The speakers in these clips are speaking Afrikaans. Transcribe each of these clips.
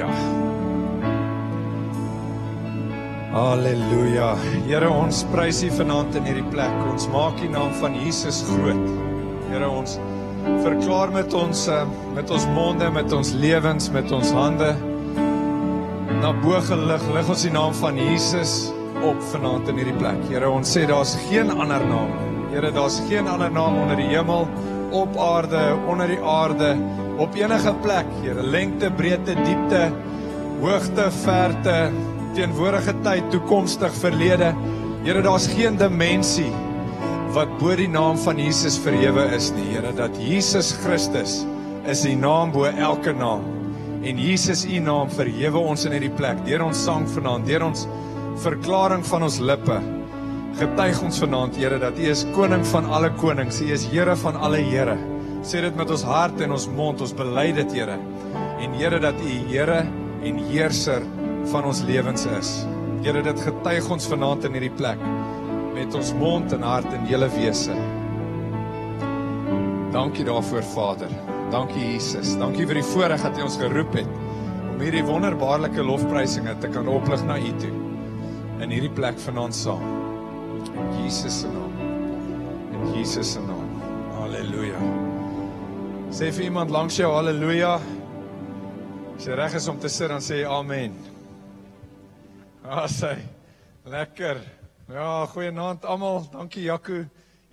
Halleluja. Halleluja. Here ons prys U vanaand in hierdie plek. Ons maak U naam van Jesus groot. Here ons verklaar met ons eh, met ons monde, met ons lewens, met ons hande na bo gelig, lig ons die naam van Jesus op vanaand in hierdie plek. Here ons sê daar's geen ander naam. Here daar's geen ander naam onder die hemel, op aarde, onder die aarde, op enige plek. Here lengte, breedte, diepte, hoogte, verte, teenwoordige tyd, toekomstig, verlede. Here daar's geen dimensie wat bo die naam van Jesus verhewe is nie. Here dat Jesus Christus is die naam bo elke naam. En Jesus u naam verhewe ons in hierdie plek deur ons sang vanaand, deur ons verklaring van ons lippe. Getuig ons vanaand, Here, dat U is koning van alle konings, U is Here van alle Here. Sê dit met ons hart en ons mond, ons bely dit, Here. En Here dat U Here en heerser van ons lewens is. Here, dit getuig ons vanaand in hierdie plek met ons mond en hart en hele wese. Dankie daarvoor, Vader. Dankie Jesus. Dankie vir die voorreg dat U ons geroep het om hierdie wonderbaarlike lofprysinge te kan oplig na U toe in hierdie plek vanaand saam. In Jesus se naam. In Jesus se naam. Halleluja. Sê vir iemand langs jou halleluja. As jy reg is om te sit dan sê amen. Ah, sê. Lekker. Ja, goeienaand almal. Dankie Jaco.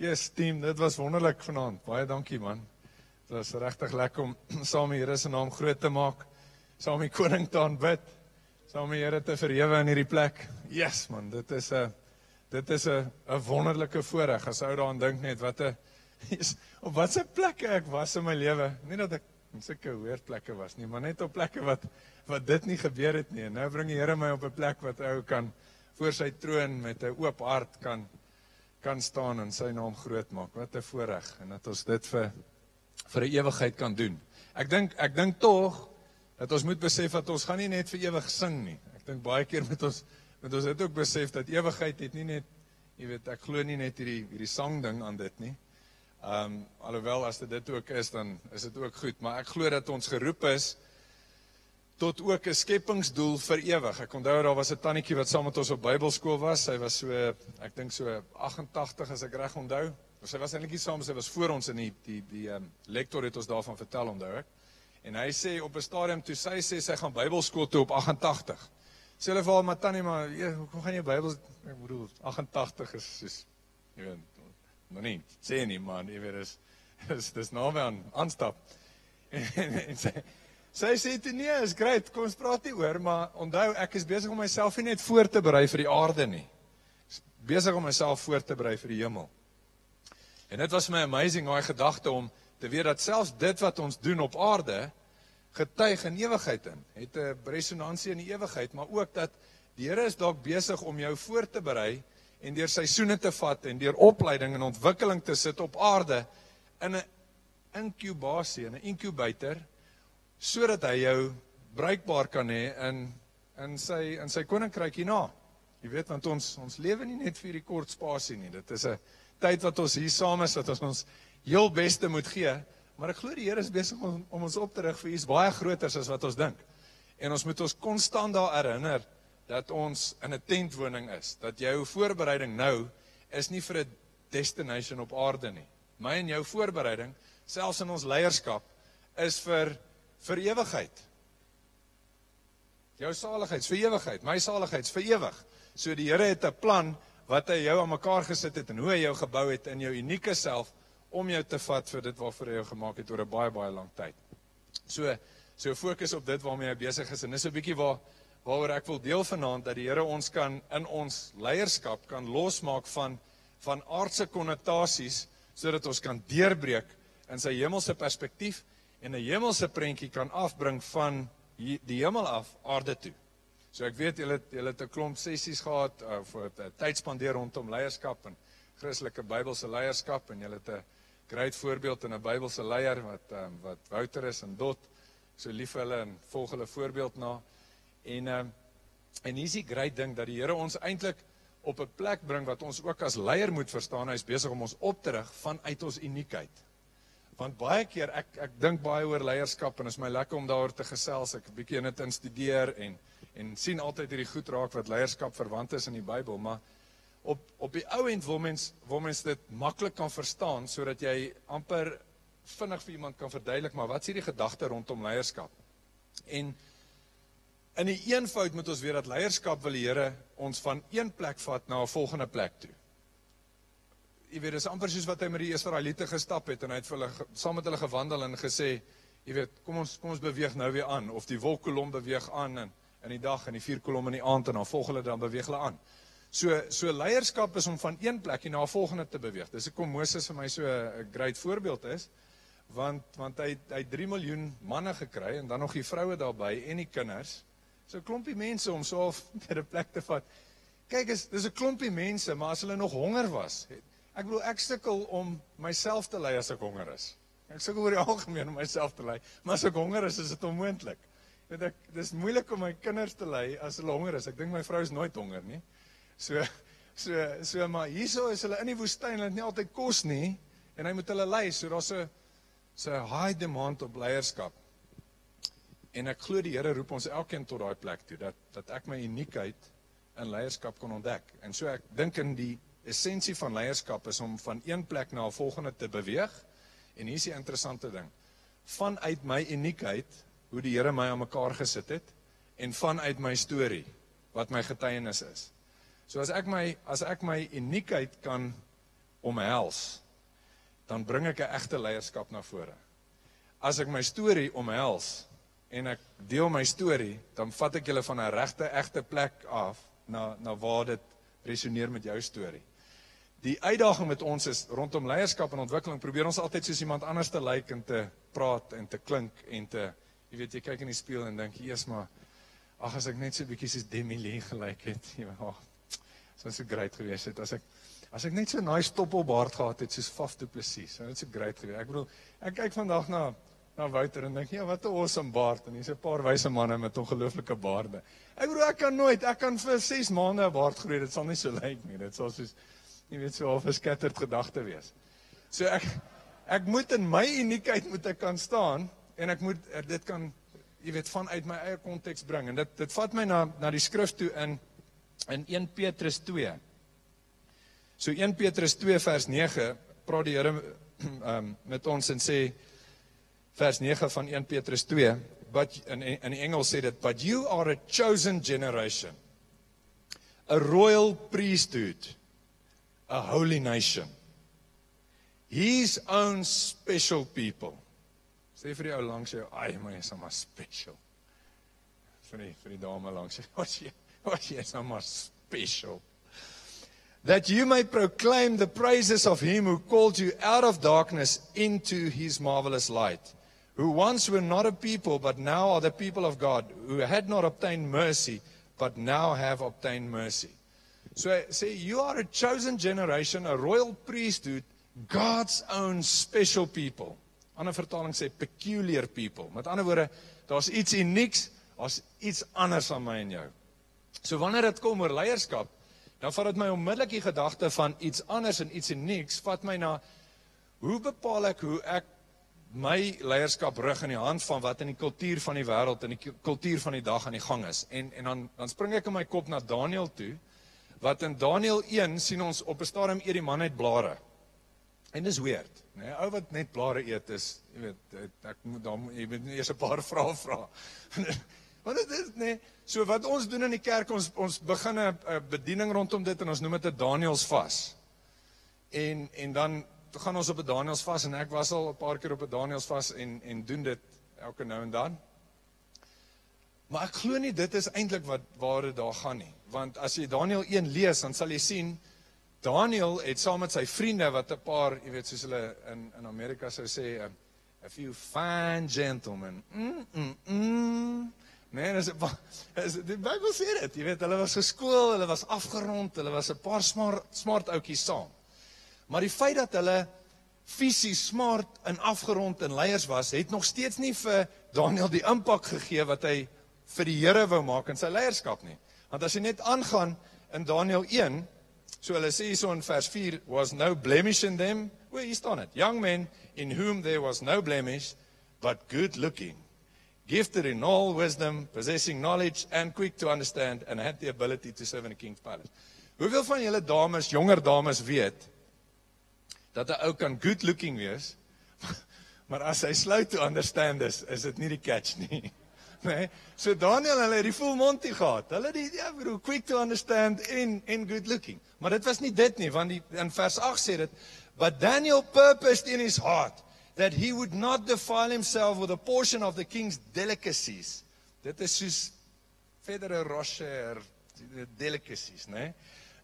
Yes, team, dit was wonderlik vanaand. Baie dankie man. Dit was regtig lekker om saam die Here se naam groot te maak. Saam die koning te aanbid. Saam die Here te verhewe in hierdie plek. Yes man, dit is 'n dit is 'n 'n wonderlike voorreg as ou daaraan dink net wat 'n op watse plekke ek was in my lewe. Nie dat ek sulke weird plekke was nie, maar net op plekke wat wat dit nie gebeur het nie. En nou bring die Here my op 'n plek wat ou kan voor sy troon met 'n oop hart kan kan staan en sy naam groot maak. Wat 'n voorreg en dat ons dit vir vir 'n ewigheid kan doen. Ek dink ek dink tog dat ons moet besef dat ons gaan nie net vir ewig sing nie. Ek dink baie keer met ons met ons het ook besef dat ewigheid het nie net jy weet ek glo nie net hierdie hierdie sang ding aan dit nie. Ehm um, alhoewel as dit dit ook is dan is dit ook goed, maar ek glo dat ons geroep is tot ook 'n skepingsdoel vir ewig. Ek onthou daar was 'n tannetjie wat saam met ons op Bybelskool was. Sy was so ek dink so 88 as ek reg onthou. Sy was eintlik nie saam, sy was voor ons in die die die ehm um, lektor het ons daarvan vertel onthou ek. En hy sê op 'n stadium toe sy sê sy gaan Bybelskool toe op 88. Sê hulle vir haar maar tannie maar jy, hoekom gaan jy Bybel ek bedoel 88 is soos jy weet nog nie sê nie man, jy weet is is dis nou weer aan aanstap. En, en, en sy Sy sê dit nee, is great. Kom ons praat nie oor, maar onthou ek is besig om myself nie net voor te berei vir die aarde nie. Besig om myself voor te berei vir die hemel. En dit was my amazing daai gedagte om te weet dat selfs dit wat ons doen op aarde getuig in ewigheid in. Het 'n resonansie in die ewigheid, maar ook dat die Here is dalk besig om jou voor te berei en deur seisoene te vat en deur opleiding en ontwikkeling te sit op aarde in 'n inkubasie, in 'n incubator sodat hy jou bruikbaar kan hê in in sy in sy koninkryk hierna. Jy weet want ons ons lewe nie net vir hierdie kort spasie nie. Dit is 'n tyd wat ons hier saam is wat ons ons heel beste moet gee, maar ek glo die Here is besig om, om ons op te rig vir iets baie groter as wat ons dink. En ons moet ons konstant daar herinner dat ons in 'n tentwoning is, dat jou voorbereiding nou is nie vir 'n destination op aarde nie. My en jou voorbereiding, selfs in ons leierskap, is vir vir ewigheid. Jou saligheid vir ewigheid, my saligheid vir ewig. So die Here het 'n plan wat hy jou aan mekaar gesit het en hoe hy jou gebou het in jou unieke self om jou te vat vir dit waarvoor hy jou gemaak het oor 'n baie baie lang tyd. So so fokus op dit waarmee jy besig is en dis 'n bietjie waar waaroor ek wil deel vanaand dat die Here ons kan in ons leierskap kan losmaak van van aardse konnotasies sodat ons kan deurbreek in sy hemelse perspektief en 'n hemelse prentjie kan afbring van die hemel af aarde toe. So ek weet julle julle het 'n klomp sessies gehad uh, vir 'n tyd spandeer rondom leierskap en Christelike Bybelse leierskap en julle het 'n groot voorbeeld in 'n Bybelse leier wat um, wat Wouter is en Dot so lief hulle en volg hulle voorbeeld na. En um, en hier is die groot ding dat die Here ons eintlik op 'n plek bring wat ons ook as leier moet verstaan hy is besig om ons op te rig vanuit ons uniekheid Want baie keer ek ek dink baie oor leierskap en is my lekker om daaroor te gesels. Ek 'n bietjie in dit instudeer en en sien altyd hierdie goed raak wat leierskap verwant is in die Bybel, maar op op die ou end wil mens wil mens dit maklik kan verstaan sodat jy amper vinnig vir iemand kan verduidelik maar wat is hierdie gedagte rondom leierskap? En in die eenvoud moet ons weet dat leierskap wil die Here ons van een plek vat na 'n volgende plek toe. Jy weet, dis amper soos wat hy met die Israeliete gestap het en hy het vir hulle saam met hulle gewandel en gesê, jy weet, kom ons kom ons beweeg nou weer aan of die wolkkolom beweeg aan en in die dag en die vier kolom in die aand en dan volg hulle dan beweeg hulle aan. So so leierskap is om van een plek na 'n volgende te beweeg. Dis hoekom Moses vir my so 'n great voorbeeld is want want hy hy 3 miljoen manne gekry en dan nog die vroue daarbey en die kinders. So 'n klompie mense om so op 'n plek te vat. Kyk, is dis 'n klompie mense, maar as hulle nog honger was. Ek bedoel ek sukkel om myself te lei as ek honger is. Ek sukkel oor die algemeen om myself te lei, maar as ek honger is, is dit onmoontlik. Weet ek, dis moeilik om my kinders te lei as hulle honger is. Ek dink my vrou is nooit honger nie. So so so maar hierso is hulle in die woestyn, hulle het nie altyd kos nie en hy moet hulle lei. So daar's 'n so 'n high demand op leierskap. En ek glo die Here roep ons elkeen tot daai plek toe dat dat ek my uniekheid in leierskap kon ontdek. En so ek dink in die essensie van leierskap is om van een plek na 'n volgende te beweeg. En hier's die interessante ding. Vanuit my uniekheid, hoe die Here my aan mekaar gesit het en vanuit my storie wat my getuienis is. So as ek my as ek my uniekheid kan omhels, dan bring ek 'n egte leierskap na vore. As ek my storie omhels en ek deel my storie, dan vat ek julle van 'n regte egte plek af na na waar dit resoneer met jou storie. Die uitdaging met ons is rondom leierskap en ontwikkeling, probeer ons altyd soos iemand anders te lyk en te praat en te klink en te jy weet jy kyk in die spieël en dink, "Jesus, maar ag as ek net so bietjie soos Demi Lee gelyk het." Ja, sou so great gewees het as ek as ek net so 'n nice stoppelbaard gehad het soos Faf du Plessis. Sou dit so great gewees. Ek bedoel, ek kyk vandag na na Wouter en dink, ja, wat 'n awesome baard en hier's 'n paar wyse manne met ongelooflike baarde. Ek bedoel, ek kan nooit, ek kan vir 6 maande 'n baard groei. Dit sal nie so lyk nie. Dit sal soos jy weet so 'n verskattered gedagte wees. So ek ek moet in my uniekheid moet ek kan staan en ek moet dit kan jy weet vanuit my eie konteks bring en dit dit vat my na na die skrif toe in in 1 Petrus 2. So 1 Petrus 2 vers 9 praat die Here um, met ons en sê vers 9 van 1 Petrus 2, but in in Engels sê dit but you are a chosen generation. A royal priesthood, a holy nation. His own special people. Sê vir die ou langs jou, "Ai, my is sommer special." Vir die vir die dame langs jou, "Wat jy?" was yes, I'm more special. That you may proclaim the praises of him who called you out of darkness into his marvelous light, who once were not a people, but now are the people of God, who had not obtained mercy, but now have obtained mercy. So say you are a chosen generation, a royal priesthood, God's own special people. Ander vertaling sê peculiar people. Met ander woorde, daar's iets unieks, daar's iets anders aan my en jou. So wanneer dit kom oor leierskap, dan vat dit my onmiddellik die gedagte van iets anders en iets unieks, vat my na hoe bepaal ek hoe ek my leierskap rig in die hand van wat in die kultuur van die wêreld en die kultuur van die dag aan die gang is. En en dan dan spring ek in my kop na Daniël toe wat in Daniël 1 sien ons op 'n stadium eet die man net blare. En dis weird, né? Nee, ou wat net blare eet is, jy weet, ek moet dan jy moet eers 'n paar vrae vra. Want dit is nee, so wat ons doen in die kerk, ons ons begin 'n bediening rondom dit en ons noem dit 'n Daniels vas. En en dan gaan ons op 'n Daniels vas en ek was al 'n paar keer op 'n Daniels vas en en doen dit elke nou en dan. Maar ek glo nie dit is eintlik wat waar dit daar gaan nie, want as jy Daniël 1 lees, dan sal jy sien Daniël het saam met sy vriende wat 'n paar, jy weet, soos hulle in in Amerika sou sê, a, few fine gentlemen. Mm, mm, mm, Nee, dis is die Bybel sê dit. Jy weet, hulle was geskool, hulle was afgerond, hulle was 'n paar smart smart ouetjies saam. Maar die feit dat hulle fisies smart en afgerond en leiers was, het nog steeds nie vir Daniel die impak gegee wat hy vir die Here wou maak in sy leierskap nie. Want as jy net aangaan in Daniel 1, so hulle sê hierso in vers 4 was no blemish in them, O, hier staan dit. Young men in whom there was no blemish, but good looking, gifted in all wisdom, possessing knowledge and quick to understand and had the ability to serve in the king's palace. Hoeveel van julle dames, jonger dames weet dat 'n ou kan good looking wees, maar as hy slow to understand is, is dit nie die catch nie. Nee. So Daniel hulle het die full monty gehad. Hulle die ja, bro, quick to understand en en good looking. Maar dit was nie dit nie, want die in vers 8 sê dit, but Daniel purposed in his heart that he would not defile himself with a portion of the king's delicacies. Dit is soos verdere rocher delicacies, né?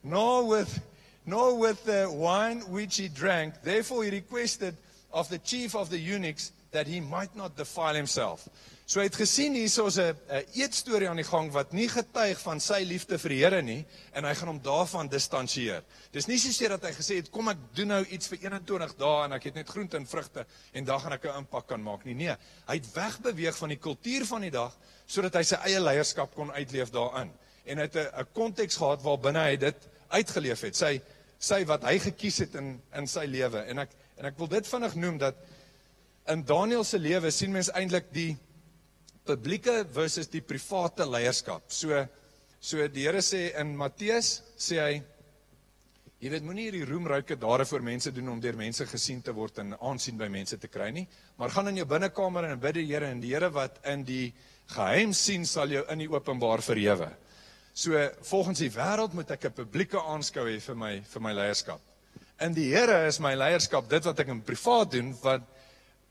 Nor with nor with the wine which he drank. Therefore he requested of the chief of the eunuchs that he might not defile himself. So hy het gesien hierso's 'n 'n eetstorie aan die gang wat nie getuig van sy liefde vir die Here nie en hy gaan hom daarvan distansieer. Dis nie soos dat hy gesê het kom ek doen nou iets vir 21 dae en ek het net groente en vrugte en dan gaan ek 'n impak kan maak nie. Nee, hy het wegbeweeg van die kultuur van die dag sodat hy sy eie leierskap kon uitleef daarin. En hy het 'n 'n konteks gehad waar binne hy dit uitgeleef het. Sy sy wat hy gekies het in in sy lewe en ek en ek wil dit vinnig noem dat in Daniël se lewe sien mens eintlik die publieke versus die private leierskap. So so die Here sê in Matteus sê hy jy weet moenie hierdie roemryke dade vir mense doen om deur mense gesien te word en aansien by mense te kry nie, maar gaan in jou binnekamer en bid die Here en die Here wat in die geheim sien sal jou in die openbaar verhewe. So volgens die wêreld moet ek 'n publieke aanskou hê vir my vir my leierskap. In die Here is my leierskap dit wat ek in privaat doen wat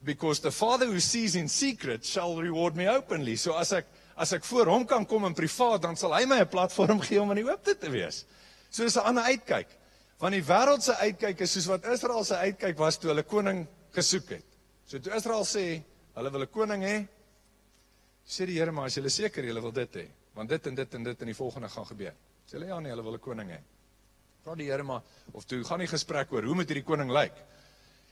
because the father who sees in secret shall reward me openly. So as ek as ek voor hom kan kom in privaat, dan sal hy my 'n platform gee om in die oop te wees. So is 'n ander uitkyk. Want die wêreld se uitkyk is soos wat Israel se uitkyk was toe hulle koning gesoek het. So toe Israel sê hulle wil 'n koning hê, sê die Here maar as julle seker julle wil dit hê, want dit en dit en dit in die volgende gaan gebeur. Sê hulle ja nee, hulle wil 'n koning hê. Vra die Here maar of toe gaan die gesprek oor hoe moet hierdie koning lyk?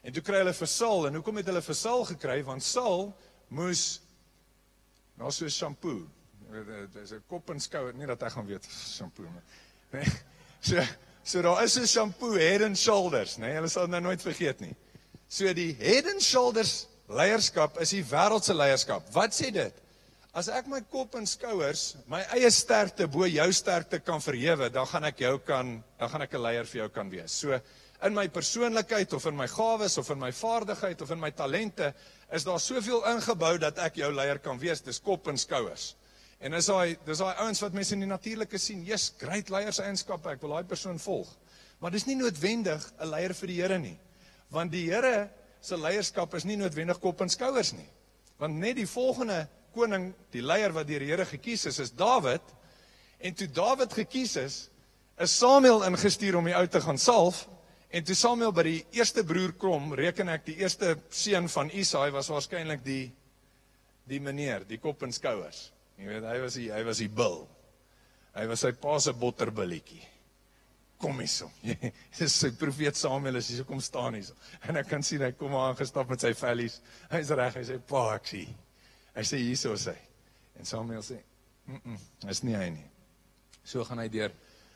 En toe kry hulle vir Saul en hoekom het hulle vir Saul gekry? Want Saul moes nou so shampoo. Dis 'n kop en skouer, nie dat hy gaan weet shampoo nie. Nee. So so daar is 'n shampoo head and shoulders, nê? Nee, hulle sal nou nooit vergeet nie. So die head and shoulders leierskap is die wêreldse leierskap. Wat sê dit? As ek my kop en skouers, my eie sterkte bo jou sterkte kan verhewe, dan gaan ek jou kan, dan gaan ek 'n leier vir jou kan wees. So in my persoonlikheid of in my gawes of in my vaardigheid of in my talente is daar soveel ingebou dat ek jou leier kan wees. Dis kop en skouers. En is daai dis daai ouens wat mense in die natuurlike sien, "Jesus, great leierseienskappe, ek wil daai persoon volg." Maar dis nie noodwendig 'n leier vir die Here nie. Want die Here se leierskap is nie noodwendig kop en skouers nie. Want net die volgende koning, die leier wat deur die Here gekies is, is Dawid. En toe Dawid gekies is, is Samuel ingestuur om die ou te gaan salf En toe Samuel by die eerste broer kom, reken ek die eerste seun van Isaai was waarskynlik die die meneer, die kop en skouers. Jy weet, hy was die hy was die bil. Hy was sy pa se botterbilletjie. Kom hierso. Dis sy profeet Samuel is hier kom staan hierso. En ek kan sien hy kom aangestap met sy vellies. Hy's reg, hy sê pa, ek sien. Hy sê hierso sê. En Samuel sê, "Mm, -mm is nie hy nie." So gaan hy deur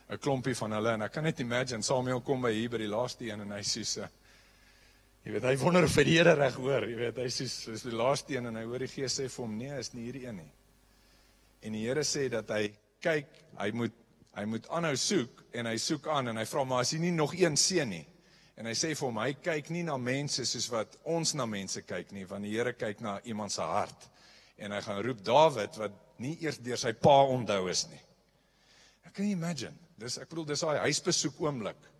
'n klompie van hulle en ek kan net imagine Samuel kom by hier by die laaste een en hy sê so jy weet hy wonder of hy die Here reg hoor jy weet hy sê is die laaste een en hy hoor die Gees sê vir hom nee is nie hierdie een nie en die Here sê dat hy kyk hy moet hy moet aanhou soek en hy soek aan en hy vra maar as hy nie nog een seën nie en hy sê vir hom hy kyk nie na mense soos wat ons na mense kyk nie want die Here kyk na iemand se hart en hy gaan roep Dawid wat nie eers deur sy pa onthou is nie. Ek kan imagine. Dis ek bedoel dis daai huisbesoek oomblik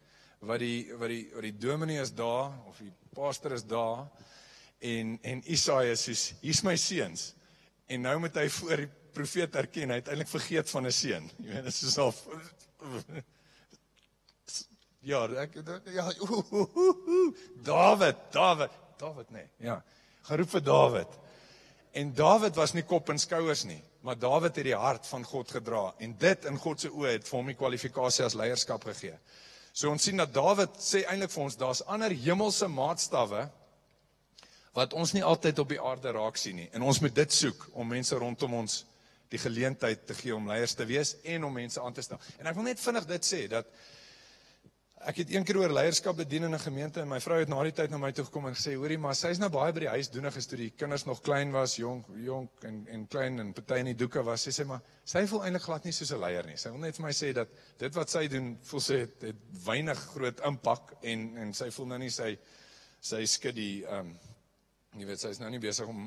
wat die wat die wat die dominee is daar of die pastor is daar en en Isaia sê hier's my seuns. En nou moet hy voor die profeet erken hy het eintlik vergeet van 'n seun. Jy weet dit is al ja ek ja David David David nee ja geroep vir David en David was nie kop en skouers nie maar Dawid het die hart van God gedra en dit in God se oë het vir hom die kwalifikasie as leierskap gegee. So ons sien dat Dawid sê eintlik vir ons daar's ander hemelse maatstawwe wat ons nie altyd op die aarde raak sien nie en ons moet dit soek om mense rondom ons die geleentheid te gee om leiers te wees en om mense aan te stel. En ek wil net vinnig dit sê dat ek het een keer oor leierskap bedien in 'n gemeente en my vrou het na die tyd na my toe gekom en gesê hoorie maar sy's nou baie by die huis doenig toe die kinders nog klein was jonk jonk en en klein en party in die doeke was. Sy sê maar sy voel eintlik glad nie soos 'n leier nie. Sy wil net vir my sê dat dit wat sy doen voel sy het, het weinig groot impak en en sy voel nou nie sy sy skud die ehm um, jy weet sy is nou nie besig om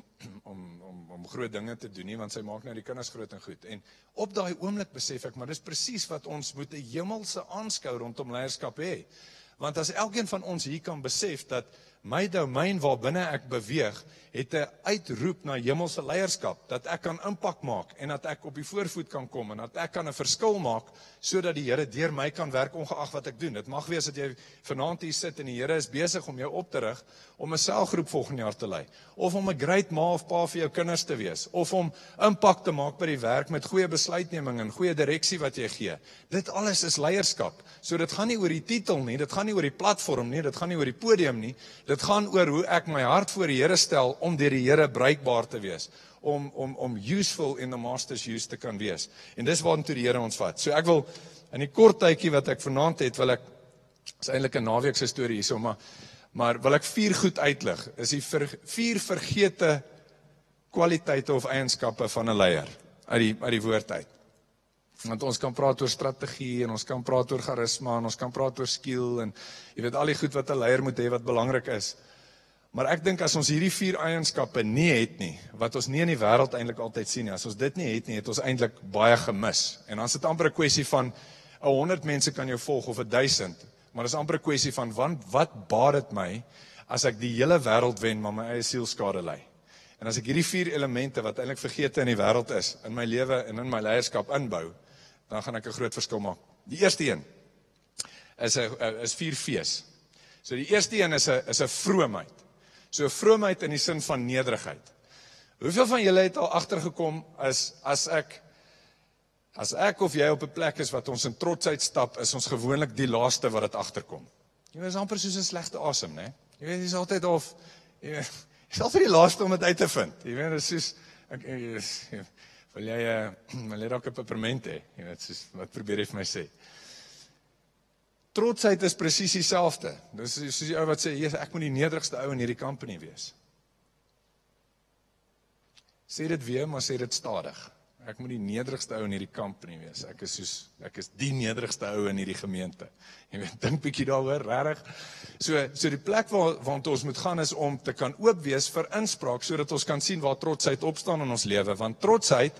om om om groot dinge te doen nie want sy maak nou die kinders groot en goed. En op daai oomblik besef ek maar dis presies wat ons moet 'n hemelse aanskou rondom leierskap hê. Want as elkeen van ons hier kan besef dat my domein waarbinne ek beweeg het 'n uitroep na hemelse leierskap dat ek kan impak maak en dat ek op die voorvoet kan kom en dat ek kan 'n verskil maak sodat die Here deur my kan werk ongeag wat ek doen. Dit mag wees dat jy vanaand hier sit en die Here is besig om jou op te rig om 'n selgroep volgende jaar te lei of om 'n great ma of pa vir jou kinders te wees of om impak te maak by die werk met goeie besluitneming en goeie direksie wat jy gee. Dit alles is leierskap. So dit gaan nie oor die titel nie, dit gaan nie oor die platform nie, dit gaan nie oor die podium nie. Dit gaan oor hoe ek my hart voor die Here stel om deur die Here bruikbaar te wees om om om useful in the master's use te kan wees. En dis waartoe die Here ons vat. So ek wil in die kort tydjie wat ek vanaand het, wil ek is eintlik 'n naweek se storie hierso, maar maar wil ek vier goed uitlig. Is die vir, vier vergete kwaliteite of eienskappe van 'n leier uit die uit die woord uit. Want ons kan praat oor strategie en ons kan praat oor charisma en ons kan praat oor skill en jy weet al die goed wat 'n leier moet hê wat belangrik is. Maar ek dink as ons hierdie vier eienskappe nie het nie, wat ons nie in die wêreld eintlik altyd sien nie, as ons dit nie het nie, het ons eintlik baie gemis. En dan is dit amper 'n kwessie van 100 mense kan jou volg of 1000, maar dis amper 'n kwessie van want wat baat dit my as ek die hele wêreld wen maar my eie siel skade ly? En as ek hierdie vier elemente wat eintlik vergeete in die wêreld is, in my lewe en in my leierskap inbou, dan gaan ek 'n groot verskil maak. Die eerste een is 'n is vier fees. So die eerste een is 'n is 'n vroomheid. So vroomheid in die sin van nederigheid. Hoeveel van julle het al agtergekom as as ek as ek of jy op 'n plek is wat ons in trotsheid stap, is ons gewoonlik die laaste wat dit agterkom. Jy is amper soos 'n slegte asem, né? Jy weet, jy's altyd of jy jy's altyd die laaste om dit uit te vind. Jy weet, dit is soos ek wil jy uh, leer ook 'n peperment hê. Jy weet, soos wat probeer jy vir my sê? Trotsheid is presies dieselfde. Dis soos die ou wat sê, "Jesus, ek moet die nederigste ou in hierdie company wees." Sê dit weer, maar sê dit stadig. Ek moet die nederigste ou in hierdie company wees. Ek is soos ek is die nederigste ou in hierdie gemeente. Jy weet, dink bietjie daaroor, regtig. So, so die plek waar waar ons moet gaan is om te kan oop wees vir inspraak sodat ons kan sien waar trotsheid opstaan in ons lewe, want trotsheid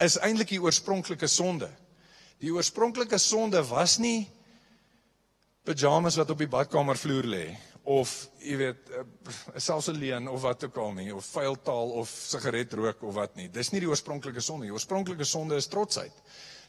is eintlik die oorspronklike sonde. Die oorspronklike sonde was nie pyjamas wat op die badkamervloer lê of jy weet eh, selfs alleen of wat ook al nie of vuil taal of sigaretrook of wat nie. Dis nie die oorspronklike sonde nie. Oorspronklike sonde is trotsheid.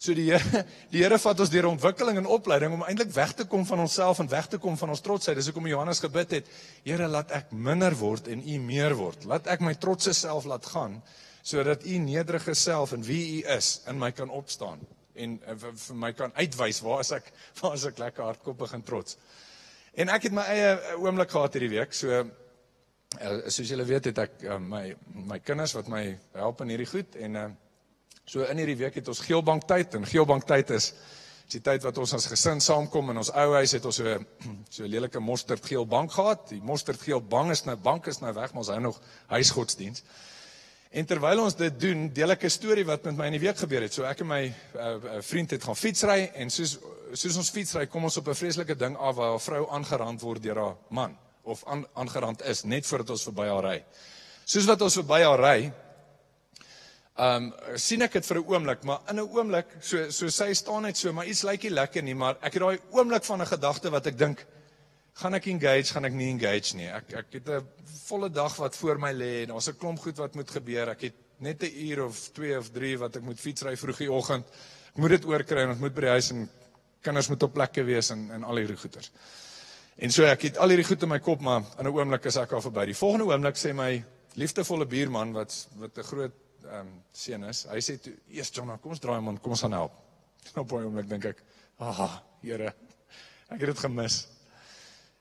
So die Here die Here vat ons deur ontwikkeling en opleiding om eintlik weg te kom van onsself en weg te kom van ons trotsheid. Dis hoekom Johannes gebid het: Here, laat ek minder word en U meer word. Laat ek my trotse self laat gaan sodat U nederige self en wie U is in my kan opstaan en uh, vir my kan uitwys waar as ek waar as ek lekker hardkoppig en trots. En ek het my eie eh, oomblik gehad hierdie week. So uh, soos julle weet het ek my my kinders wat my help in hierdie goed en so in hierdie week het ons geelbank tyd en geelbank tyd is die tyd wat ons as gesin saamkom in ons ou huis het ons so so lelike mosterdgeel bank gehad. Die mosterdgeel bank is nou bank is nou weg, maar ons hou nog huisgodsdiens. En terwyl ons dit doen, deel ek 'n storie wat met my in die week gebeur het. So ek en my uh, vriend het gaan fietsry en soos soos ons fietsry, kom ons op 'n vreeslike ding af waar 'n vrou aangerand word deur haar man of aan, aangerand is net voordat ons verby haar ry. Soos wat ons verby haar ry, ehm um, sien ek dit vir 'n oomblik, maar in 'n oomblik, so so sy staan net so, maar iets lyk nie lekker nie, maar ek het daai oomblik van 'n gedagte wat ek dink gaan ek engage, gaan ek nie engage nie. Ek ek het 'n volle dag wat voor my lê en daar's 'n klomp goed wat moet gebeur. Ek het net 'n uur of 2 of 3 wat ek moet fietsry vroegie oggend. Ek moet dit oorkry en ons moet by die huis en kinders moet op plekke wees en en al hierdie goeters. En so ek het al hierdie goed in my kop, maar in 'n oomblik is ek al verby. Die volgende oomblik sê my liefdevolle buurman wat wat 'n groot ehm um, seun is. Hy sê toe, "Eers John, kom ons draai man, kom ons gaan help." Op 'n oomblik dink ek, "Ag, oh, Here, ek het dit gemis."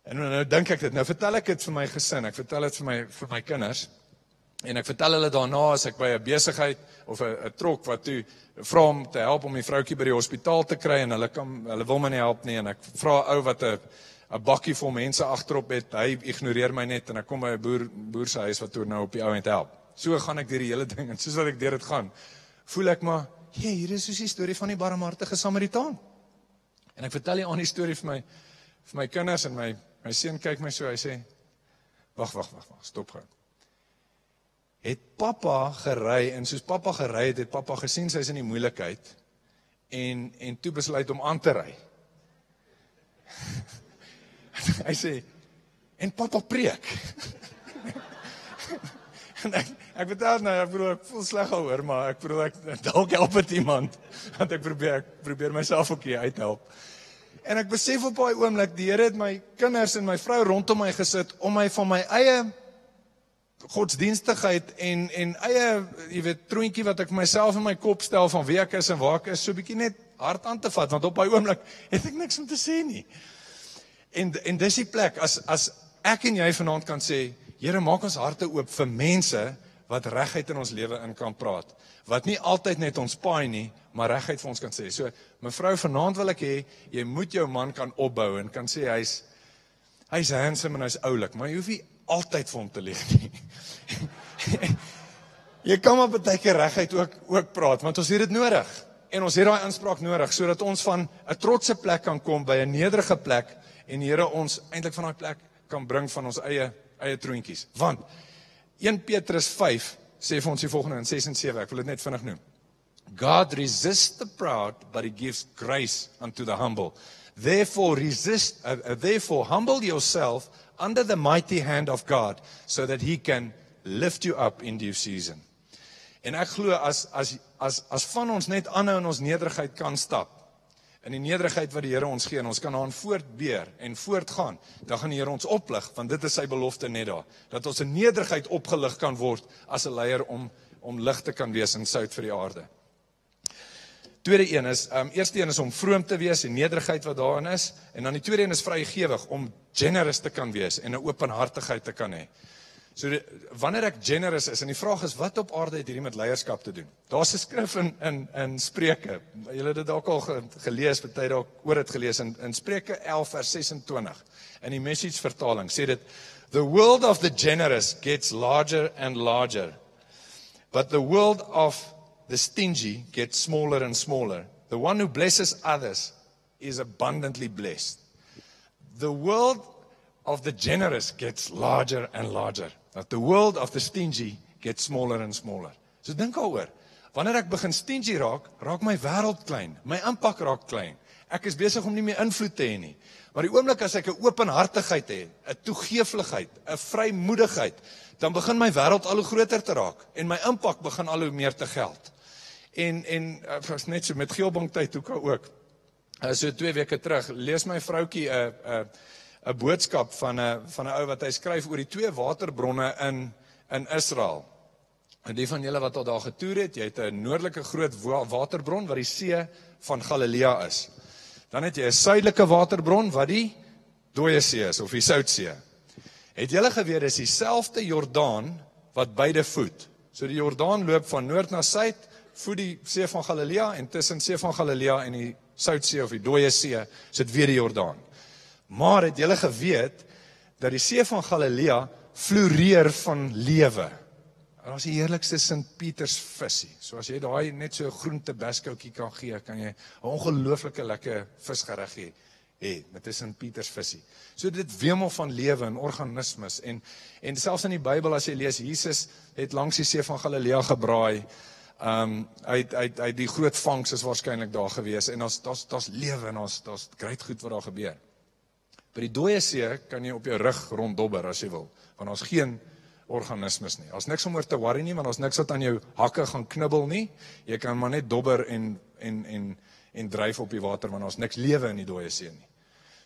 En nou, nou dink ek dit. Nou vertel ek dit vir my gesin. Ek vertel dit vir my vir my kinders. En ek vertel hulle daarna as ek by 'n besigheid of 'n 'n trok wat toe vra om te help om die vroutjie by die hospitaal te kry en hulle kan hulle wil my nie help nie en ek vra 'n ou wat 'n 'n bakkie vol mense agterop het, hy ignoreer my net en ek kom by 'n boer boer se huis wat toe nou op die ou end help. So gaan ek deur die hele ding en soos wat ek deur dit gaan, voel ek maar, "Hey, hier is soos die storie van die barmhartige Samaritaan." En ek vertel die aan die storie vir my vir my kinders en my my seun kyk my so, hy sê, "Wag, wag, wag, wag, stop gou." Het pappa gery en soos pappa gery het, het pappa gesien sy's in die moeilikheid en en toe besluit om aan te ry. hy sê, "En pappa preek." en ek ek vertel nou, ek bedoel ek voel sleg oor, maar ek bedoel ek dalk help dit iemand want ek probeer ek probeer myself ook hier uithelp. En ek besef op daai oomblik die Here het my kinders en my vrou rondom my gesit om my van my eie godsdienstigheid en en eie jy weet troontjie wat ek myself in my kop stel van wie ek is en waar ek is so bietjie net hard aan te vat want op daai oomblik het ek niks om te sê nie. En en dis die plek as as ek en jy vanaand kan sê Here maak ons harte oop vir mense wat reguit in ons lewe in kan praat. Wat nie altyd net ons paai nie, maar reguit vir ons kan sê. So mevrou vanaand wil ek hê jy moet jou man kan opbou en kan sê hy's hy's handsome en hy's oulik, maar jy hoef nie altyd vir hom te lieg nie. jy kan maar baie keer reguit ook ook praat want ons het dit nodig. En ons het daai inspraak nodig sodat ons van 'n trotse plek kan kom by 'n nederige plek en Here ons eintlik van daai plek kan bring van ons eie eie troontjies. Want 1 Petrus 5 sê vir ons die volgende in 6 en 7, ek wil dit net vinnig noem. God resists the proud, but he gives grace unto the humble. Therefore resist uh, uh, therefore humble yourself under the mighty hand of God so that he can lift you up in due season. En ek glo as as as as van ons net aanhou in ons nederigheid kan stap, in die nederigheid wat die Here ons gee en ons kan aan voortbeer en voortgaan, dan gaan die Here ons oplig want dit is sy belofte net daar dat ons in nederigheid opgelig kan word as 'n leier om om lig te kan wees en sout vir die aarde. Tweede een is, ehm um, eerste een is om vroom te wees en nederigheid wat daarin is en dan die tweede een is vrygewig om generous te kan wees en 'n openhartigheid te kan hê. So die, wanneer ek generous is en die vraag is wat op aarde het hierdie met leierskap te doen? Daar's 'n skrif in in in Spreuke. Julle het dit dalk al ge, gelees, baie dalk oor dit gelees in in Spreuke 11 vers 26. In die message vertaling sê dit the world of the generous gets larger and larger. But the world of the stingy gets smaller and smaller. The one who blesses others is abundantly blessed. The world of the generous gets larger and larger that the world of the stingy gets smaller and smaller. So dink daaroor. Wanneer ek begin stingy raak, raak my wêreld klein. My impak raak klein. Ek is besig om nie meer invloed te hê nie. Maar die oomblik as ek 'n openhartigheid het, 'n toegeeflikheid, 'n vrymoedigheid, dan begin my wêreld al hoe groter te raak en my impak begin al hoe meer te geld. En en eh, was net so met Geelbank tyd ook ook. Uh, so 2 weke terug lees my vroutjie 'n uh, 'n uh, 'n boodskap van 'n van 'n ou wat hy skryf oor die twee waterbronne in in Israel. En die van julle wat al daar getoer het, jy het 'n noordelike groot waterbron wat die see van Galilea is. Dan het jy 'n suidelike waterbron wat die Dooie See is of die Soutsee. Het julle geweet dis dieselfde Jordaan wat beide voed. So die Jordaan loop van noord na suid, voed die See van Galilea en tussen See van Galilea en die Soutsee of die Dooie See sit weer die Jordaan. Maar het julle geweet dat die see van Galilea floreer van lewe? Daar's die heerlikste Sint Pieters visie. So as jy daai net so 'n groente beskoutjie kan gee, kan jy 'n ongelooflike lekker visgereg hê hê met 'n Sint Pieters visie. So dit wemel van lewe en organismes en en selfs in die Bybel as jy lees Jesus het langs die see van Galilea gebraai. Um, hy hy hy die groot vangs is waarskynlik daar gewees en daar's daar's lewe en ons daar's groot goed wat daar gebeur. By die dooie see kan jy op jou rug ronddobber as jy wil, want ons geen organismes nie. Ons niks om oor te worry nie, want ons niks wat aan jou hakke gaan knibbel nie. Jy kan maar net dobber en en en en dryf op die water want ons niks lewe in die dooie see nie.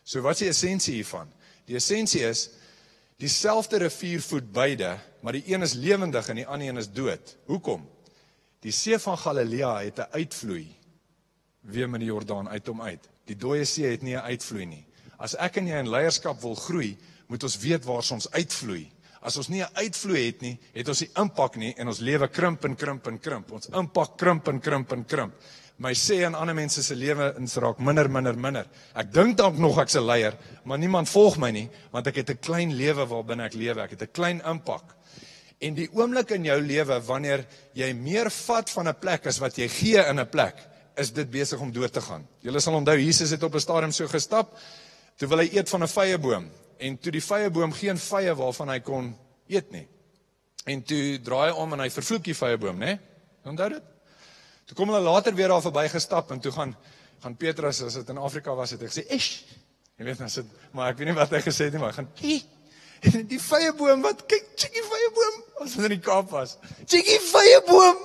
So wat is die essensie hiervan? Die essensie is dieselfde rivier voed beide, maar die een is lewendig en die ander een is dood. Hoekom? Die see van Galilea het 'n uitvloei weer met die Jordaan uit hom uit. Die dooie see het nie 'n uitvloei nie. As ek en jy in leierskap wil groei, moet ons weet waar ons uitvloei. As ons nie 'n uitvloei het nie, het ons nie impak nie en ons lewe krimp en krimp en krimp. Ons impak krimp en krimp en krimp. My sê aan ander mense se lewe ins raak minder minder minder. Ek dink dalk nog ek's 'n leier, maar niemand volg my nie want ek het 'n klein lewe waarbinne ek lewe. Ek het 'n klein impak. En die oomblik in jou lewe wanneer jy meer vat van 'n plek as wat jy gee in 'n plek, is dit besig om dood te gaan. Julle sal onthou Jesus het op 'n stadium so gestap toe wil hy eet van 'n vyeboom en toe die vyeboom geen vye waarvan hy kon eet nie. En toe draai hy om en hy vervloek die vyeboom, né? Onthou dit? Toe kom hulle later weer daar verby gestap en toe gaan gaan Petrus as dit in Afrika was het hy gesê, "Ish." Jy weet nou sit, maar ek weet nie wat hy gesê het nie, maar hy gaan. En die vyeboom wat kyk, chickie vyeboom, as dit in die Kaap was. Chickie vyeboom.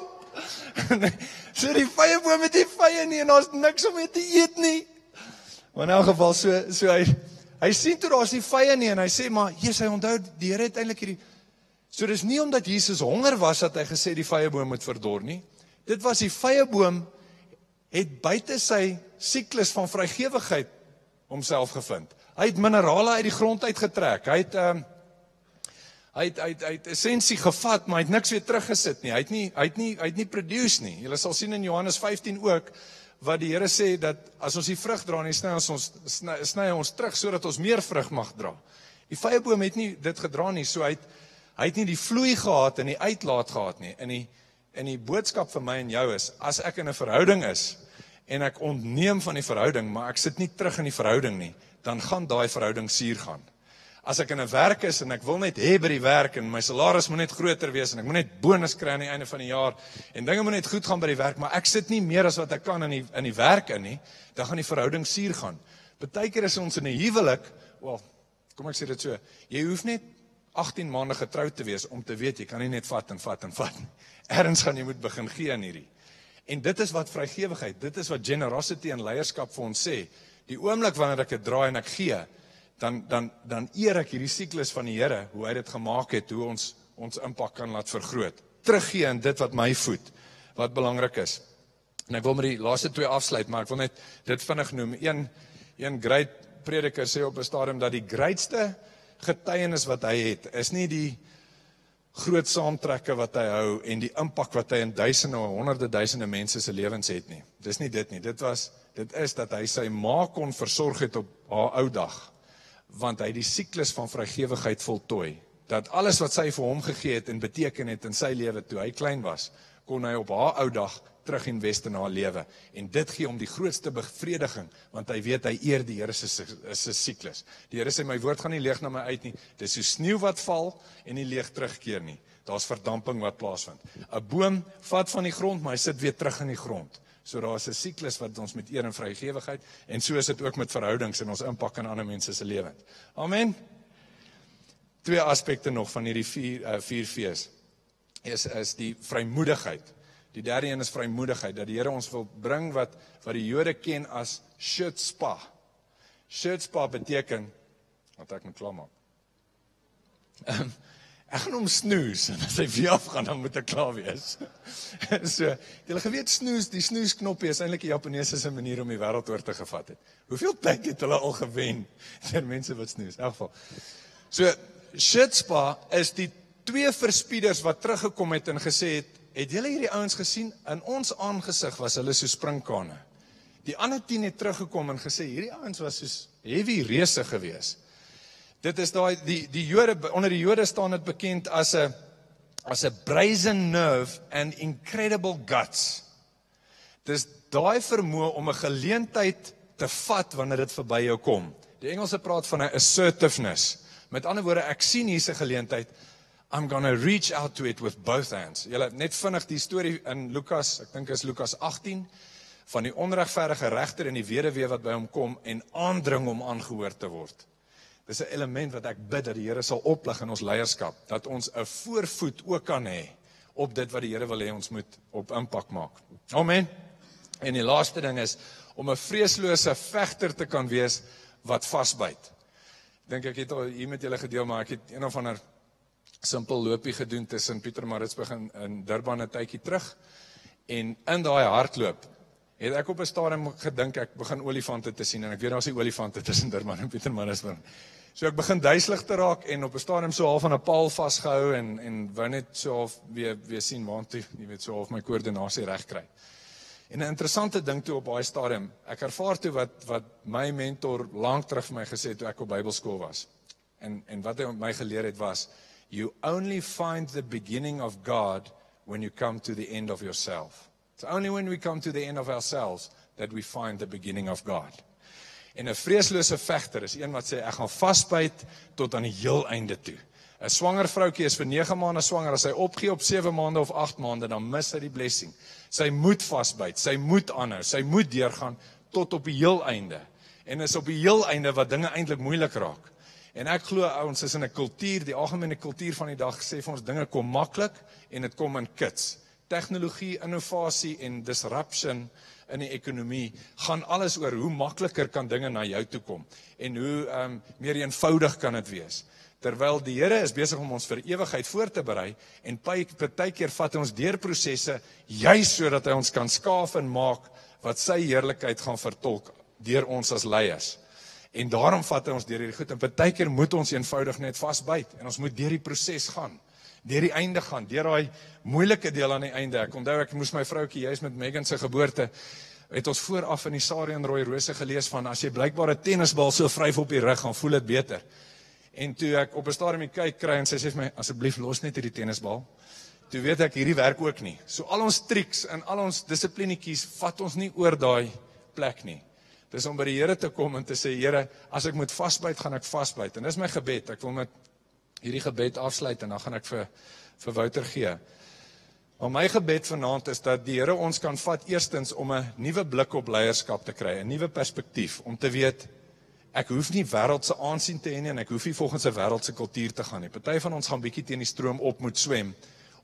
so die vyeboom het nie vye nie en daar's niks om mee te eet nie. Maar in elk geval so so hy hy sien toe daar's nie vye nie en hy sê maar Jesus hy onthou die Here het eintlik hierdie So dis nie omdat Jesus honger was dat hy gesê die vyeboom moet verdor nie. Dit was die vyeboom het buite sy siklus van vrygewigheid homself gevind. Hy het minerale uit die grond uitgetrek. Hy het ehm um, hy het hy het, hy het essensie gevat, maar hy het niks weer teruggesit nie. Hy het nie hy het nie hy het nie produce nie. Jy sal sien in Johannes 15 ook wat die Here sê dat as ons die vrug dra, nie sny ons ons sny, sny ons terug sodat ons meer vrug mag dra. Die vyeboom het nie dit gedra nie, so hy het hy het nie die vloei gehad en die uitlaat gehad nie. In die in die boodskap vir my en jou is as ek in 'n verhouding is en ek ontneem van die verhouding, maar ek sit nie terug in die verhouding nie, dan gaan daai verhouding suur gaan. As ek in 'n werk is en ek wil net hê by die werk en my salaris moet net groter wees en ek moet net bonus kry aan die einde van die jaar en dinge moet net goed gaan by die werk, maar ek sit nie meer as wat ek kan in die in die werk in nie, dan gaan die verhouding suur gaan. Partykeer is ons in 'n huwelik, wel, kom ek sê dit so, jy hoef net 18 maande getroud te wees om te weet jy kan nie net vat en vat en vat nie. Erns gaan jy moet begin gee aan hierdie. En dit is wat vrygewigheid, dit is wat generosity en leierskap vir ons sê. Die oomblik wanneer ek dit draai en ek gee, dan dan dan eer ek hierdie siklus van die Here, hoe hy dit gemaak het, hoe ons ons impak kan laat vergroot. Teruggee in dit wat my voed, wat belangrik is. En ek wil met die laaste twee afsluit, maar ek wil net dit vinnig noem. Een een great prediker sê op 'n stadium dat die grootste getuienis wat hy het is nie die groot saamtrekke wat hy hou en die impak wat hy in duisende of honderde duisende mense se lewens het nie. Dis nie dit nie. Dit was dit is dat hy sy ma kon versorg het op haar ou dag want hy die siklus van vrygewigheid voltooi. Dat alles wat sy vir hom gegee het en beteken het in sy lewe toe hy klein was, kon hy op haar ou dag terug invest in haar lewe en dit gee hom die grootste bevrediging want hy weet hy eer die Here se se siklus. Die Here sê my woord gaan nie leeg na my uit nie. Dis so sneeu wat val en nie leeg terugkeer nie. Daar's verdamping wat plaasvind. 'n Boom vat van die grond, maar hy sit weer terug in die grond. So daar's 'n siklus wat ons met eer en vrygewigheid en so is dit ook met verhoudings en ons impak in ander mense se lewens. Amen. Twee aspekte nog van hierdie vier uh, vier fees is is die vrymoedigheid Die derde een is vrymoedigheid dat die Here ons wil bring wat wat die Jode ken as shutspa. Shutspa beteken wat ek moet klaar maak. Um, ek gaan hom snoes en as hy weer afgaan dan moet ek klaar wees. so, jy geweet snoes, die snoesknoppie is eintlik 'n Japaneese se manier om die wêreld oor te gevat het. Hoeveel tyd het hulle al gewen deur mense wat snoes? In elk geval. So, shutspa is die twee verspieders wat teruggekom het en gesê het Het julle hierdie ouens gesien? In ons aangesig was hulle so springkane. Die ander 10 het teruggekom en gesê hierdie ouens was soos heavy reuse gewees. Dit is daai die die Jode onder die Jode staan dit bekend as 'n as 'n brazen nerve and incredible guts. Dis daai vermoë om 'n geleentheid te vat wanneer dit verby jou kom. Die Engelse praat van 'n assertiveness. Met ander woorde, ek sien hierse geleentheid. I'm going to reach out to it with both hands. Julle net vinnig die storie in Lukas, ek dink is Lukas 18 van die onregverdige regter en die weduwee wat by hom kom en aandring om aangehoor te word. Dis 'n element wat ek bid dat die Here sal oplig in ons leierskap, dat ons 'n voorvoet ook kan hê op dit wat die Here wil hê ons moet op impak maak. Amen. En die laaste ding is om 'n vreeslose vegter te kan wees wat vasbyt. Dink ek het al hier met julle gedeel maar ek het een of ander simpel loopie gedoen tussen Pietermaritzburg en in Durban 'n tydjie terug. En in daai hardloop het ek op 'n stadium gedink ek begin olifante te sien en ek weet daar's nie olifante tussen Durban en Pietermaritzburg. So ek begin duiselig te raak en op 'n stadium so half aan 'n paal vasgehou en en wou net so half weer weer sien waantoe, jy weet, so half my koördinasie reg kry. En 'n interessante ding toe op daai stadium, ek ervaar toe wat wat my mentor lank terug vir my gesê het toe ek op Bybelskool was. En en wat hy my geleer het was you only find the beginning of God when you come to the end of yourself. It's only when we come to the end of ourselves that we find the beginning of God. En 'n vreeslose vegter is een wat sê ek gaan vasbyt tot aan die heel einde toe. 'n Swanger vroutjie is vir 9 maande swanger, as sy opgee op 7 maande of 8 maande, dan mis sy die blessing. Sy moet vasbyt, sy moet aanhou, sy moet deurgaan tot op die heel einde. En is op die heel einde wat dinge eintlik moeilik raak. En ek glo ons is in 'n kultuur, die algemene kultuur van die dag sê vir ons dinge kom maklik en dit kom in kits. Tegnologie, innovasie en disruption in die ekonomie gaan alles oor hoe makliker kan dinge na jou toe kom en hoe ehm um, meer eenvoudig kan dit wees. Terwyl die Here is besig om ons vir ewigheid voor te berei en partykeer vat ons deur prosesse juis sodat hy ons kan skaaf en maak wat sy heerlikheid gaan vertolk deur ons as leiers. En daarom vat hy ons deur hierdie goed en baie keer moet ons eenvoudig net vasbyt en ons moet deur die proses gaan. Deur die einde gaan, deur daai moeilike deel aan die einde. Ek onthou ek moes my vroutjie juis met Megan se geboorte het ons vooraf in die Sarie en Rooi Rose gelees van as jy blykbaar 'n tennisbal so vryf op die rug gaan voel dit beter. En toe ek op 'n stadium kyk kry en sy sê vir my asseblief los net hierdie tennisbal. Toe weet ek hierdie werk ook nie. So al ons triks en al ons dissiplinetjies vat ons nie oor daai plek nie. Dis om by die Here te kom en te sê Here, as ek moet vasbyt, gaan ek vasbyt. En dis my gebed. Ek wil met hierdie gebed afsluit en dan gaan ek vir vir Wouter gee. Maar my gebed vanaand is dat die Here ons kan vat eerstens om 'n nuwe blik op leierskap te kry, 'n nuwe perspektief om te weet ek hoef nie wêreldse aansien te hê nie en ek hoef nie volgens 'n wêreldse kultuur te gaan nie. Party van ons gaan bietjie teen die stroom op moet swem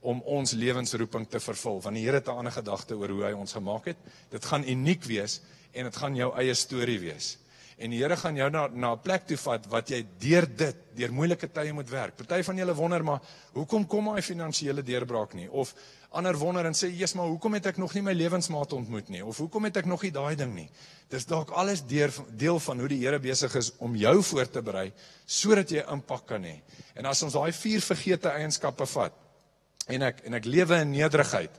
om ons lewensroeping te vervul want die Here het 'n ander gedagte oor hoe hy ons gemaak het. Dit gaan uniek wees en dit gaan jou eie storie wees. En die Here gaan jou na na 'n plek toe vat wat jy deur dit, deur moeilike tye moet werk. Party van julle wonder maar, hoekom kom daai finansiële deurbraak nie? Of ander wonder en sê, "Jesus, maar hoekom het ek nog nie my lewensmaat ontmoet nie?" Of hoekom het ek nog nie daai ding nie? Dis dalk alles deur deel van hoe die Here besig is om jou voor te berei sodat jy impak kan hê. En as ons daai vier vergete eienskappe vat en ek en ek lewe in nederigheid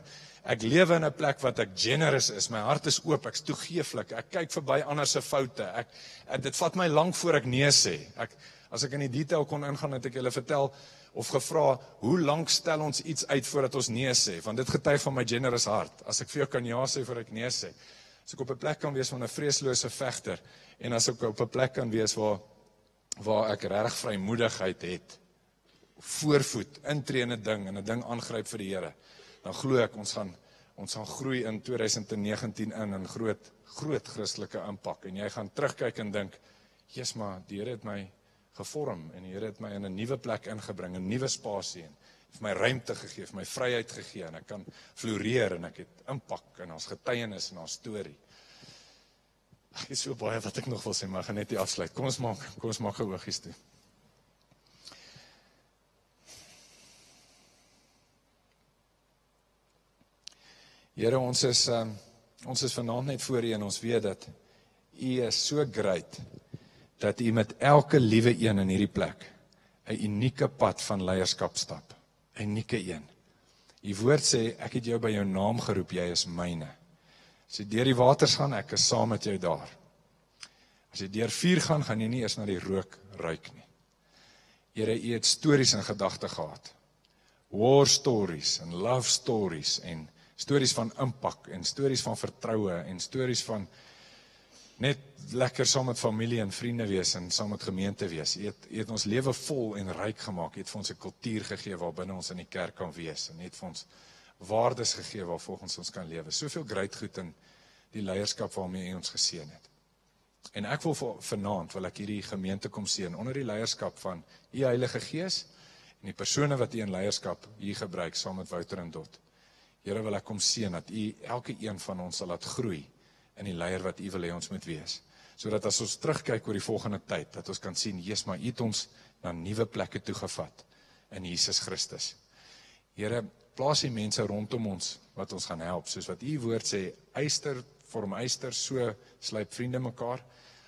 Ek lewe in 'n plek wat ek generous is. My hart is oop, ek's toegeeflik. Ek kyk verby ander se foute. Ek, ek dit vat my lank voor ek nee sê. Ek as ek in die detail kon ingaan het ek julle vertel of gevra hoe lank stel ons iets uit voordat ons nee sê want dit getuig van my generous hart as ek vir jou kan ja sê voor ek nee sê as ek op 'n plek kan wees van 'n vreeslose vegter en as ek op 'n plek kan wees waar waar ek reg vrymoedigheid het voorvoet intree in 'n ding en 'n ding aangryp vir die Here dan glo ek ons gaan ons gaan groei in 2019 in in groot groot Christelike impak en jy gaan terugkyk en dink Jesus maar die Here het my gevorm en die Here het my in 'n nuwe plek ingebring, 'n nuwe spasie en vir my ruimte gegee, vir my vryheid gegee en ek kan floreer en ek het impak en ons getuienis en ons storie. Ek is so baie wat ek nog wil sê, maar gaan net nie afsluit. Kom ons maak kom ons maak geoogies toe. Here, ons is um, ons is vanaand net voor U en ons weet dat U is so great dat U met elke liewe een in hierdie plek 'n unieke pad van leierskap stap. 'n Unieke een. U woord sê ek het jou by jou naam geroep, jy is myne. As jy deur die waters gaan, ek is saam met jou daar. As jy deur vuur gaan, gaan jy nie eers na die rook ruik nie. Here, U het stories in gedagte gehad. War stories en love stories en stories van impak en stories van vertroue en stories van net lekker saam met familie en vriende wees en saam met gemeente wees. Jy het, jy het ons lewe vol en ryk gemaak. Jy het vir ons 'n kultuur gegee waarbinne ons in die kerk kan wees en net vir ons waardes gegee waarvolgens ons kan lewe. Soveel groot goed in die leierskap waarmee U ons geseën het. En ek wil vanaand wil ek hierdie gemeente kom seën onder die leierskap van U Heilige Gees en die persone wat U in leierskap hier gebruik saam met Wouter en Dot. Here wil ek kom seën dat U elke een van ons sal laat groei in die leier wat U wil hê ons moet wees. Sodat as ons terugkyk oor die volgende tyd, dat ons kan sien, Jesus, maar U het ons na nuwe plekke toe gevat in Jesus Christus. Here, plaas die mense rondom ons wat ons gaan help, soos wat U woord sê, eyster vorm eyster, so slyp vriende mekaar.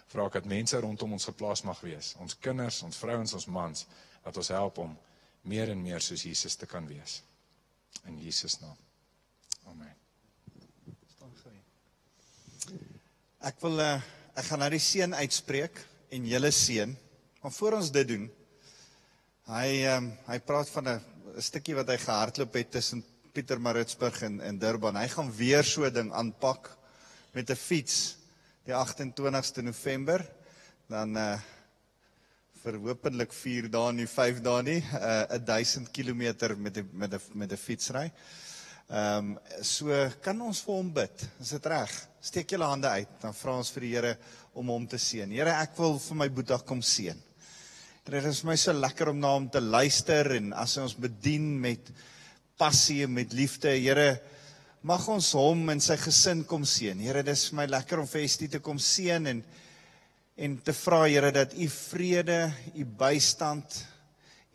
vra ek dat mense rondom ons geplaas mag wees, ons kinders, ons vrouens, ons mans, dat ons help om meer en meer soos Jesus te kan wees. In Jesus naam. Amen. Staan gereg. Ek wil uh, ek gaan nou die seën uitspreek en julle seën. Maar voor ons dit doen, hy um, hy praat van 'n stukkie wat hy gehardloop het tussen Pietermaritzburg en en Durban. Hy gaan weer so 'n ding aanpak met 'n fiets die 28ste November. Dan uh vir hopelik 4 dae nie 5 dae nie, uh 1000 km met die, met 'n met 'n fietsry. Ehm um, so kan ons vir hom bid. Is dit reg? Steek julle hande uit, dan vra ons vir die Here om hom te seën. Here, ek wil vir my Boeta kom seën. Dit is my so lekker om na hom te luister en as hy ons bedien met passie en met liefde, Here, mag ons hom en sy gesin kom seën. Here, dis vir my lekker om vir Estie te kom seën en en te vra Here dat u vrede, u bystand,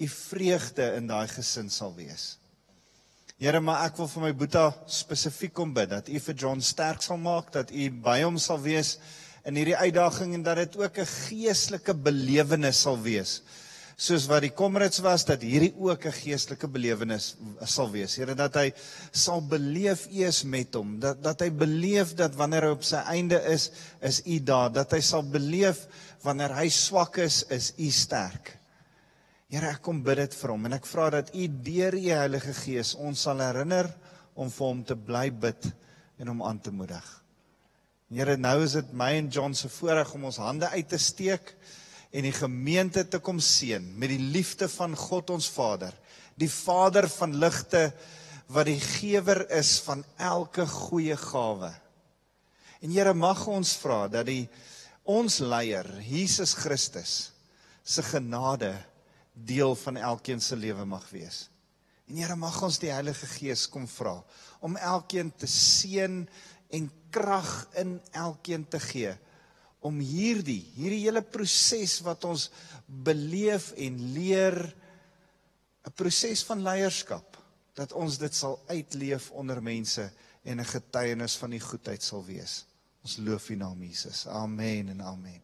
u vreugde in daai gesin sal wees. Here, maar ek wil vir my Boeta spesifiek kom bid dat u vir John sterk sal maak, dat u by hom sal wees in hierdie uitdaging en dat dit ook 'n geestelike belewenis sal wees soos wat die Comrades was dat hierdie ook 'n geestelike belewenis sal wees. Here dat hy sal beleef U is met hom, dat dat hy beleef dat wanneer hy op sy einde is, is U daar, dat hy sal beleef wanneer hy swak is, is U sterk. Here, ek kom bid dit vir hom en ek vra dat U deur U Heilige Gees ons sal herinner om vir hom te bly bid en hom aan te moedig. Here, nou is dit my en John se voorreg om ons hande uit te steek en die gemeente te kom seën met die liefde van God ons Vader, die Vader van ligte wat die gewer is van elke goeie gawe. En Here mag ons vra dat die ons leier Jesus Christus se genade deel van elkeen se lewe mag wees. En Here mag ons die Heilige Gees kom vra om elkeen te seën en krag in elkeen te gee om hierdie hierdie hele proses wat ons beleef en leer 'n proses van leierskap dat ons dit sal uitleef onder mense en 'n getuienis van die goedheid sal wees. Ons loof U naam Jesus. Amen en amen.